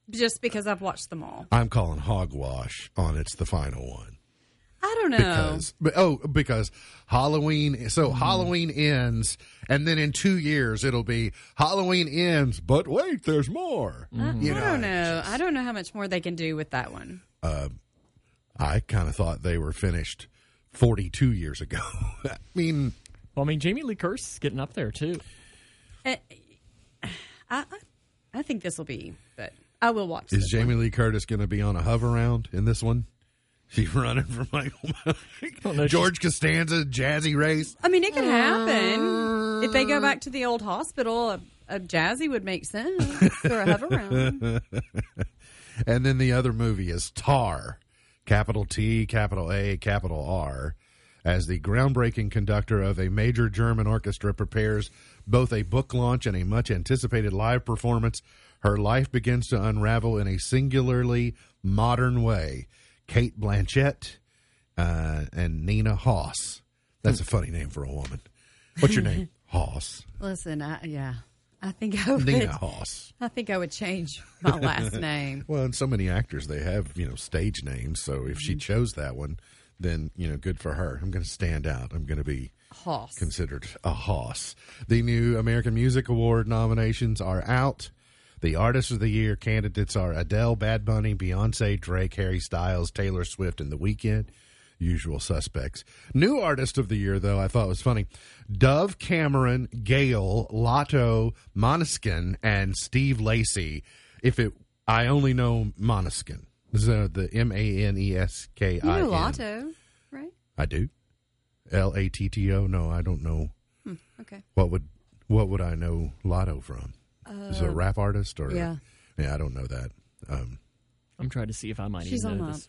Just because I've watched them all. I'm calling hogwash on it's the final one. I don't know. because but, oh because Halloween so Mm-hmm. Halloween ends and then in 2 years it'll be Halloween ends but wait there's more. I, You I don't know. I don't know how much more they can do with that one. I kind of thought they were finished 42 years ago. I mean Well, I mean, Jamie Lee Curtis is getting up there too. Eh, I, I, I think this will be, but I will watch. is this Jamie one. Lee Curtis going to be on a hover round in this one? She's running for Michael know. George Costanza jazzy race. I mean, it could happen if they go back to the old hospital. A, a jazzy would make sense for a hover round. And then the other movie is Tar, capital T, capital A, capital R, as the groundbreaking conductor of a major German orchestra prepares both a book launch and a much anticipated live performance. Her life begins to unravel in a singularly modern way. Cate Blanchett uh, and Nina Hoss. That's a funny name for a woman. What's your name? Hoss. Listen, I, yeah, I think I would. Nina Hoss. I think I would change my last name. Well, and so many actors they have you know stage names. So if she mm-hmm. chose that one, then you know good for her. I'm going to stand out. I'm going to be Hoss. considered a hoss. The new American Music Award nominations are out. The Artist of the Year candidates are Adele, Bad Bunny, Beyonce, Drake, Harry Styles, Taylor Swift, and The Weeknd. Usual suspects. New Artist of the Year, though, I thought was funny. Dove Cameron, GAYLE, Latto, Måneskin, and Steve Lacey. If it, I only know Måneskin. This is uh, the M A N E S K You know Latto, right? I do. L A T T O. No, I don't know. Okay. What would what would I know Latto from? Is it a rap artist or? Uh, yeah. yeah, I don't know that. Um, I'm trying to see if I might She's even know on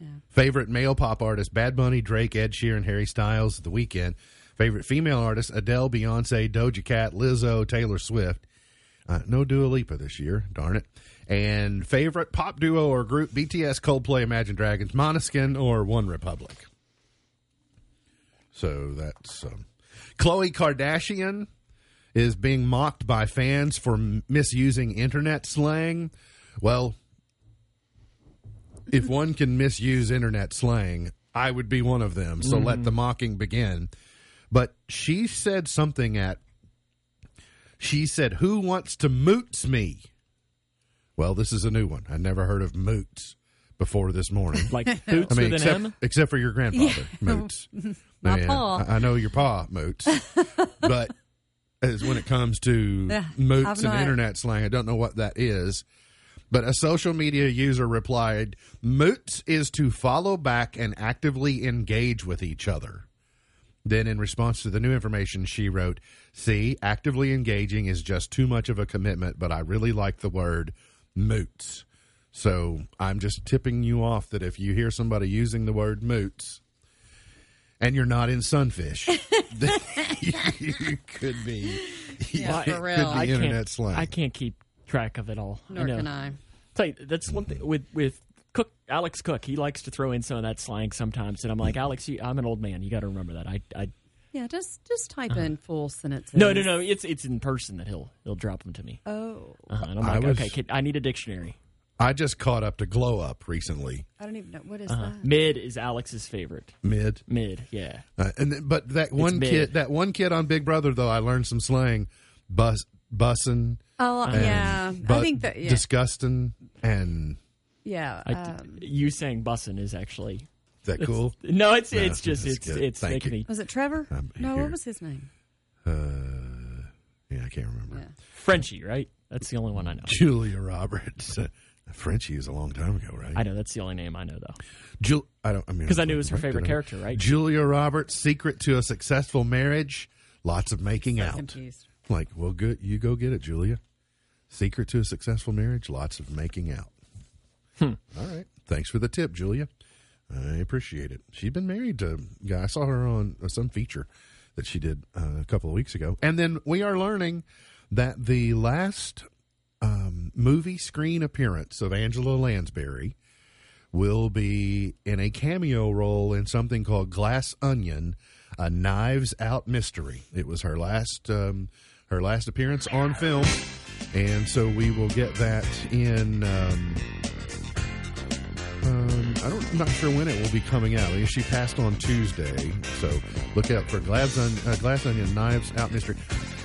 this. favorite male pop artist: Bad Bunny, Drake, Ed Sheeran, Harry Styles, The Weeknd. Favorite female artist: Adele, Beyonce, Doja Cat, Lizzo, Taylor Swift. Uh, no Dua Lipa this year, darn it. And favorite pop duo or group: BTS, Coldplay, Imagine Dragons, Måneskin, or OneRepublic. So that's um, Kardashian is being mocked by fans for misusing internet slang. Well, if one can misuse internet slang, I would be one of them. So let the mocking begin. But she said something at. She said, "Who wants to moots me?" Well, this is a new one. I never heard of moots before this morning. Like Boots I mean, with except, an M. except for your grandfather, Moots. My Yeah, pa. I, I know your pa, Moots. but as when it comes to Yeah, Moots and internet slang, I don't know what that is. But a social media user replied, Moots is to follow back and actively engage with each other. Then, in response to the new information, she wrote, See, actively engaging is just too much of a commitment, but I really like the word moots. So I'm just tipping you off that if you hear somebody using the word moots and you're not in sunfish, then you could be, Yeah, it for real. could be I internet can't, slang. I can't keep track of it all. Nor I know. can I. Tell you, that's one thing with with Cook, Alex Cook. He likes to throw in some of that slang sometimes, and I'm like, Alex, you, I'm an old man. You got to remember that. I, I, Yeah, just just type in full sentences. no, no, no. It's it's in person that he'll he'll drop them to me. Oh, Uh-huh. And I'm I like, was- okay, kid, I need a dictionary. I just caught up to Glow Up recently, I don't even know what is Uh-huh. that. Mid is Alex's favorite. mid. Mid, yeah. Uh, and th- but that one kid, that one kid on Big Brother, though, I learned some slang, bus, bussin', Oh, and yeah. but I think that yeah, disgusting, and yeah. I, um, you saying bussin' is actually is that cool? no. It's No, it's just it's good. it's Thank making you. me was it Trevor? Um, no, here. what was his name? Uh, yeah, I can't remember. Yeah. Frenchie, right? That's the only one I know. Julia Roberts, Frenchie is a long time ago, right? I know that's the only name I know though. Jul- I don't. I mean, Because I knew it was her favorite character, right? Julia Roberts, secret to a successful marriage, lots of making I'm out. Like, well, good. You go get it, Julia. Secret to a successful marriage, lots of making out. Hmm. All right. Thanks for the tip, Julia. I appreciate it. She's been married to a guy. I saw her on uh, some feature that she did uh, a couple of weeks ago. And then we are learning that the last um, movie screen appearance of Angela Lansbury will be in a cameo role in something called Glass Onion, a Knives Out mystery. It was her last um, her last appearance on film, and so we will get that in. Um, um, I don't, I'm not sure when it will be coming out. I mean, she passed on Tuesday, so look out for Glass, On- uh, Glass Onion Knives Out Mystery.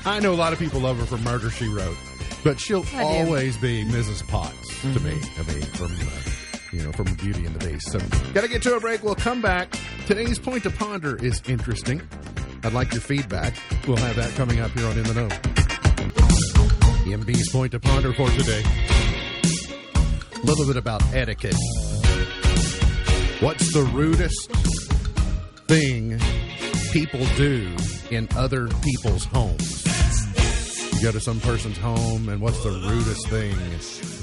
I know a lot of people love her for Murder She Wrote, but she'll always be Mrs. Potts to me. I mean, from uh, you know, from Beauty and the Beast. So, got to get to a break. We'll come back. Today's point to ponder is interesting. I'd like your feedback. We'll have that coming up here on In the Know. EMB's point to ponder for today. A little bit about etiquette. What's the rudest thing people do in other people's homes? You go to some person's home, and what's the rudest thing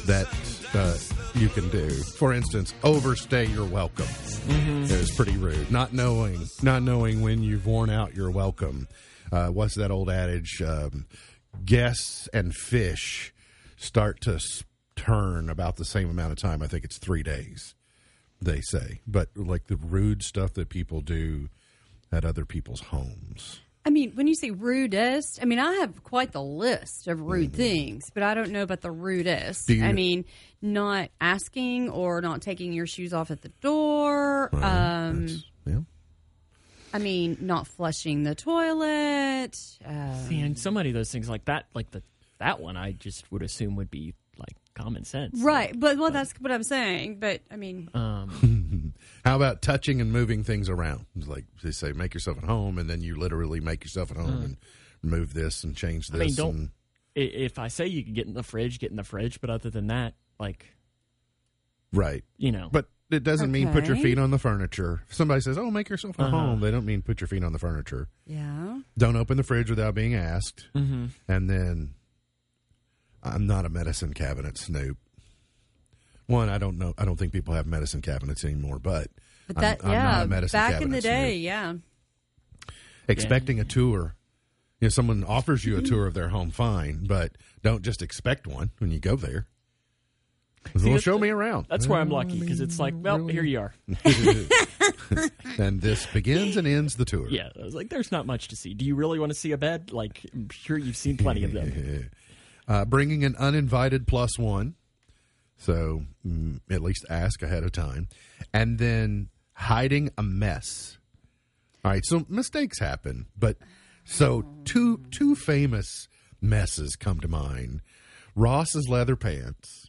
that uh, you can do? For instance, overstay your welcome. It's pretty rude. Not knowing, not knowing when you've worn out your welcome. Uh, what's that old adage? Um, guests and fish start to turn about the same amount of time. I think it's three days. They say, but like the rude stuff that people do at other people's homes. I mean, when you say rudest, I mean, I have quite the list of rude Mm-hmm. things, but I don't know about the rudest. You- I mean, not asking or not taking your shoes off at the door. Um, yeah. I mean, not flushing the toilet. Uh, See, and so many of those things like that, like the that one, I just would assume would be like common sense. right, but well, that's what I'm saying. But I mean, Um, How about touching and moving things around? Like they say, make yourself at home, and then you literally make yourself at home and move this and change this. I mean, don't- and, if I say you can get in the fridge, get in the fridge. But other than that, like right, you know, but it doesn't mean put your feet on the furniture. If somebody says, "Oh, make yourself at Uh-huh. home," they don't mean put your feet on the furniture. yeah. Don't open the fridge without being asked, Mhm. and then I'm not a medicine cabinet snoop. One, I don't know. I don't think people have medicine cabinets anymore, but But I'm- that, I'm, yeah, not a medicine back in cabinet the snoop. day, yeah. expecting a tour. You know, someone offers you a tour of their home, fine, but don't just expect one when you go there. well, that's show me around. that's where I'm lucky because it's like, well, really- here you are. and this begins and ends the tour. Yeah, I was like, there's not much to see. Do you really want to see a bed? Like, I'm sure you've seen plenty of them. Uh, bringing an uninvited plus one. So mm, at least ask ahead of time. And then hiding a mess. All right, so mistakes happen, but so two two famous messes come to mind. Ross's leather pants.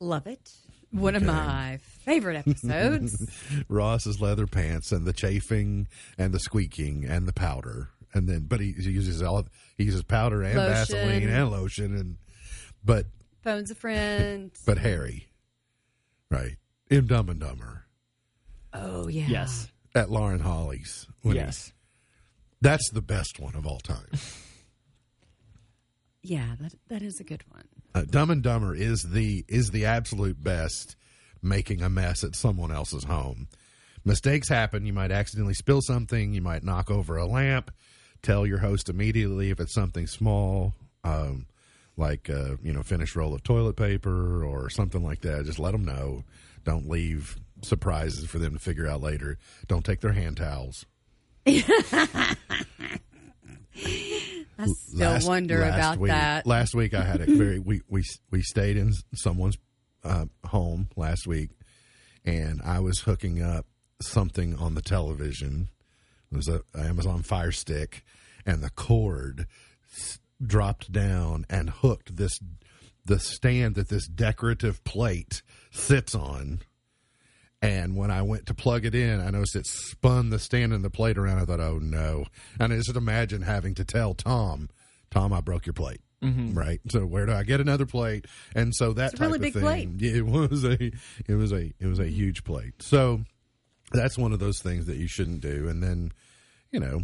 Love it. One of my favorite episodes. Ross's leather pants and the chafing and the squeaking and the powder. And then but he, he uses all he uses powder and Lotion. Vaseline and lotion and but Phones a friend. but Harry. Right. In Dumb and Dumber. Oh yeah. Yes, At Lauren Holly's. when he- yes. that's the best one of all time. Yeah, that that is a good one. Uh, Dumb and Dumber is the is the absolute best making a mess at someone else's home. Mistakes happen. You might accidentally spill something. You might knock over a lamp. Tell your host immediately if it's something small, um, like uh, you know, finished roll of toilet paper or something like that. Just let them know. Don't leave surprises for them to figure out later. Don't take their hand towels. I still wonder about week, that. Last week I had a very we we we stayed in someone's uh, home last week, and I was hooking up something on the television. It was a Amazon Fire Stick, and the cord dropped down and hooked this the stand that this decorative plate sits on. And when I went to plug it in, I noticed it spun the stand and the plate around. I thought, oh no. And I just imagine having to tell Tom, Tom, I broke your plate. Mm-hmm. Right. So where do I get another plate? And so that It's a really type of big thing. plate. It was a it was a it was a mm-hmm. huge plate. So that's one of those things that you shouldn't do. And then, you know,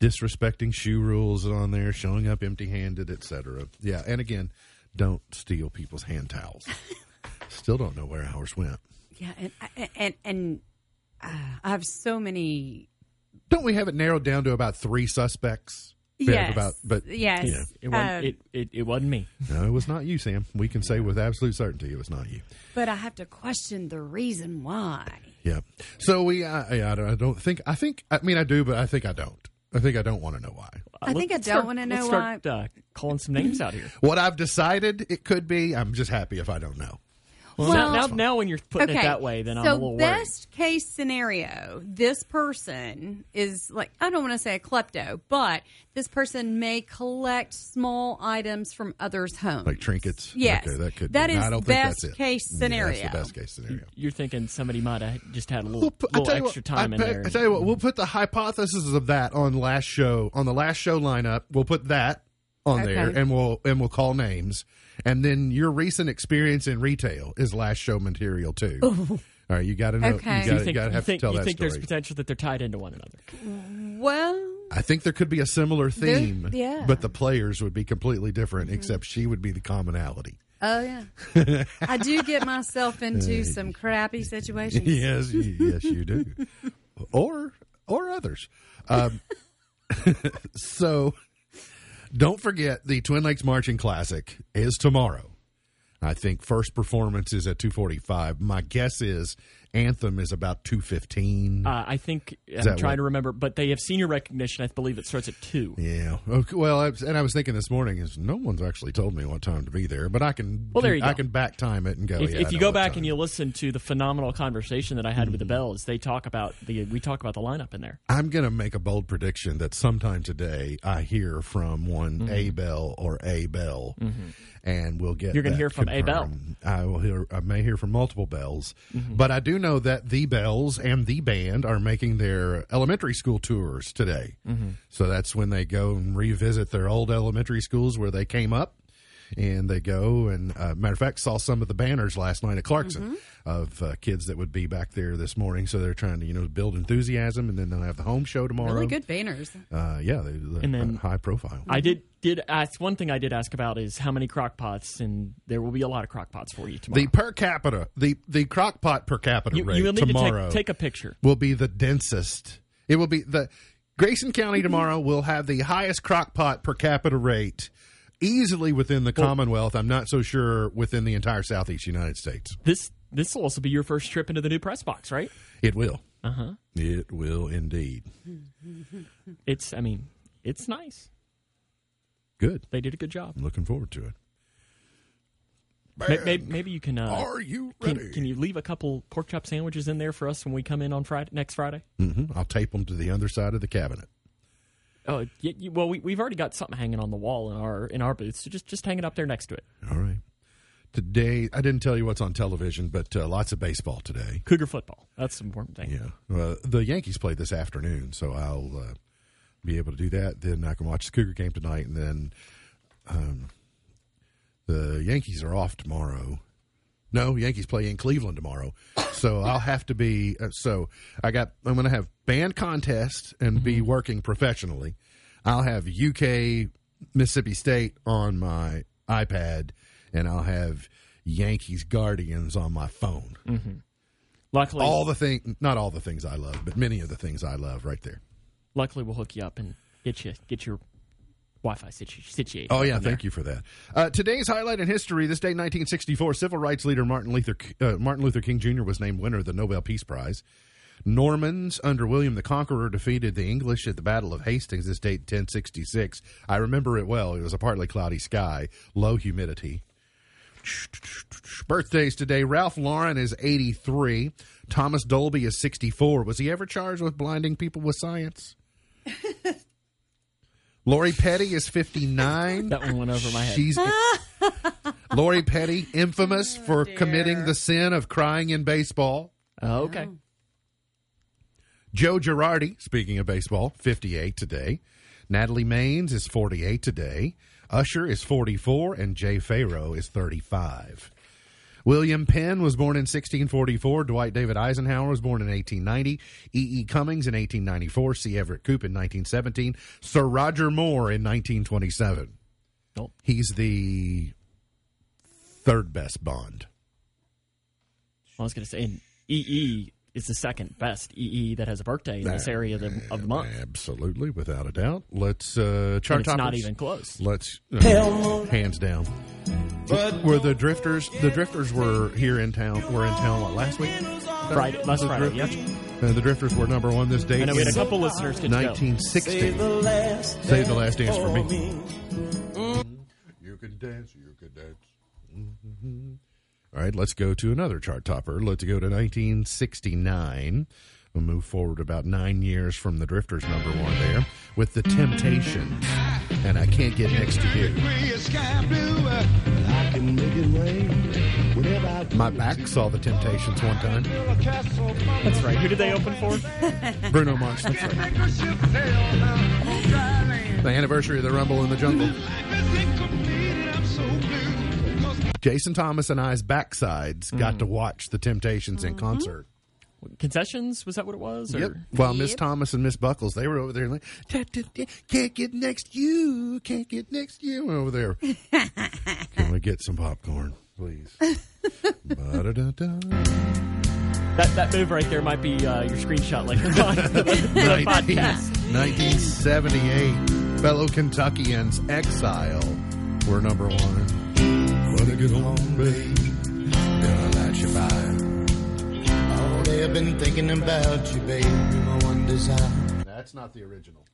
disrespecting shoe rules on there, showing up empty handed, etc. Yeah, and again, don't steal people's hand towels. Still don't know where ours went. Yeah, and and and uh, I have so many. Don't we have it narrowed down to about three suspects? yes, about- but- yes, Yeah. It wasn't, Um, it, it, it wasn't me. No, it was not you, Sam. We can say with absolute certainty it was not you. but I have to question the reason why. Yeah. So we, uh, yeah, I don't, I don't think, I think, I mean, I do, but I think I don't. I think I don't want to know why. I think I Let's don't wanna let's know start, Uh, calling some names out here. What I've decided it could be, I'm just happy if I don't know. Well, Well- now, now, now when you're putting okay, it that way, then so I'm a little worried. best case scenario, this person is like I don't want to say a klepto, but this person may collect small items from others' homes, Like trinkets. Yes, Okay, that could that be. is I don't best think that's it. case Yeah, scenario. that's the best case scenario. You're thinking somebody might have just had a little, We'll put- little extra what, time I, in pe- there. I tell you what, we'll put the hypothesis of that on last show on the last show lineup. We'll put that on there, and we'll and we'll call names. And then your recent experience in retail is last show material too. All right, you got to know. Okay. You got you think, to have think, to tell you that think there's potential that they're tied into one another? Well, I think there could be a similar There- theme, yeah. but the players would be completely different, except she would be the commonality. oh yeah, I do get myself into some crappy situations. yes, yes, you do, or or others. Um, so, don't forget the Twin Lakes Marching Classic is tomorrow. I think first performance is at two forty five. My guess is anthem is about two fifteen. Uh, I think I'm trying what- to remember, but they have senior recognition. I believe it starts at two. Yeah. Okay, well, I was, and I was thinking this morning is no one's actually told me what time to be there, but I can. Well, there you I go. can back time it and go. If, yeah, if you go back time. and you listen to the phenomenal conversation that I had with the Mm-hmm. Bells, they talk about the we talk about the lineup in there. I'm going to make a bold prediction that sometime today I hear from one Mm-hmm. A Bell or A Bell, and we'll get. You're gonna hear from A Bell. I will hear. I may hear from multiple bells, Mm-hmm. but I do know that the bells and the band are making their elementary school tours today. Mm-hmm. So that's when they go and revisit their old elementary schools where they came up. And they go and, uh, matter of fact, saw some of the banners last night at Clarkson Mm-hmm. of uh, kids that would be back there this morning. So they're trying to, you know, build enthusiasm, and then they'll have the home show tomorrow. Really good banners. Uh, yeah, they, they're And then- high profile. I did did ask one thing I did ask about is how many crock pots, and there will be a lot of crock pots for you tomorrow. the per capita, the the crock pot per capita you, rate you need tomorrow to take, take a picture will be the densest. It will be the Grayson County tomorrow will have the highest crock pot per capita rate, easily within the Commonwealth. I'm not so sure within the entire Southeast United States. This this will also be your first trip into the new press box, right? It will. Uh huh. It will indeed. It's I mean it's nice. Good. They did a good job. I'm looking forward to it. Maybe, maybe, maybe you can. Uh, Are you ready? can, can you leave a couple pork chop sandwiches in there for us when we come in on Friday next Friday? Mm-hmm. I'll tape them to the underside of the cabinet. Oh, y you, well, we, we've already got something hanging on the wall in our in our booth, so just just hang it up there next to it. All right. Today, I didn't tell you what's on television, but uh, lots of baseball today. Cougar football. That's the important thing. Yeah. Uh, the Yankees play this afternoon, so I'll uh, be able to do that. Then I can watch the Cougar game tonight, and then um, the Yankees are off tomorrow. No, Yankees play in Cleveland tomorrow, so I'll have to be. Uh, so I got. I'm going to have band contest and be working professionally. I'll have UK Mississippi State on my iPad, and I'll have Yankees Guardians on my phone Luckily, all the thing not all the things I love, but many of the things I love right there. luckily we'll hook you up and get you get your Wi-Fi situ- situated. Oh yeah, thank you for that. Uh, today's highlight in history: this day, 1964, civil rights leader Martin Luther uh, Martin Luther King Jr. was named winner of the Nobel Peace Prize. Normans under William the Conqueror defeated the English at the Battle of Hastings. This date, 1066. I remember it well. It was a partly cloudy sky, low humidity. Birthdays today. Ralph Lauren is 83. Thomas Dolby is 64. Was he ever charged with blinding people with science? Lori Petty is 59. That one went over my head. She's Lori Petty, infamous oh, for dear. committing the sin of crying in baseball. Oh, okay. Oh. Joe Girardi, speaking of baseball, 58 today. Natalie Maines is 48 today. Usher is 44, and Jay Pharoah is 35. William Penn was born in 1644. Dwight David Eisenhower was born in 1890. E. E. Cummings in 1894. C. Everett Koop in 1917. Sir Roger Moore in 1927. Nope. He's the third best Bond. I was going to say, and EE is the second best EE that has a birthday in this area of the, of the month. Absolutely, without a doubt. Let's uh, chart And it's not even close. Let's uh, hands down. But were the drifters? The drifters were here in town. Were in town what, last week? Friday, last The Friday, yep. Drifters? Uh, the drifters were number one this day. I know we had a couple listeners get to go. 1960. Save the last dance for me. You can dance. You can dance. Mhm. All right, let's go to another chart topper. Let's go to 1969. We'll move forward about nine years from the Drifters number one there with The Temptations. And I Can't Get Next to You. My back saw The Temptations one time. That's right. Who did they open for? Bruno Mars. That's right. The anniversary of the Rumble in the Jungle. Jason Thomas and I's backsides got to watch The Temptations in concert. Concessions? Was that what it was? Or? Yep. While Miss Thomas and Miss Buckles, they were over there like, "Ta, ta, ta, can't get next you, can't get next to you over there. Can we get some popcorn, please? That that move right there might be uh, your screenshot later on the, the 19 podcast. 1978, fellow Kentuckians, Exile, were number one. When I get home, babe, gonna light you by. All day I've been thinking about you, baby, my one desire. That's not the original.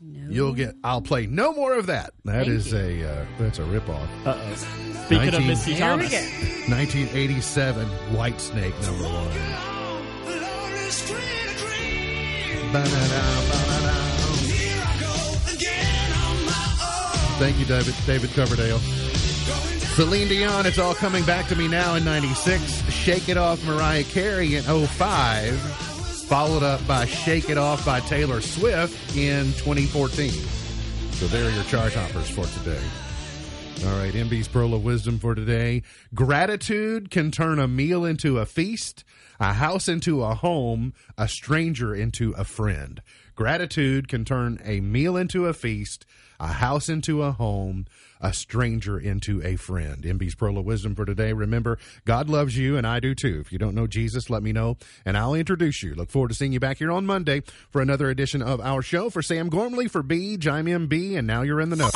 No. You'll get. I'll play no more of that. That Thank is you. a. Uh, that's a ripoff. Uh. Speaking of 19 Missy There Thomas, 1987, Whitesnake number one. Ba-da-da, ba-da-da. Thank you, David. David Coverdale. Celine Dion, it's all coming back to me now in 96. Shake It Off, Mariah Carey in 05. Followed up by Shake It Off by Taylor Swift in 2014. So there are your chart hoppers for today. All right, MB's Pearl of Wisdom for today. Gratitude can turn a meal into a feast, a house into a home, a stranger into a friend. Gratitude can turn a meal into a feast, a house into a home, a stranger into a friend. MB's Pearl of Wisdom for today. Remember, God loves you, and I do too. If you don't know Jesus, let me know, and I'll introduce you. Look forward to seeing you back here on Monday for another edition of our show. For Sam Gormley, for B, I'm MB, and now you're in the know.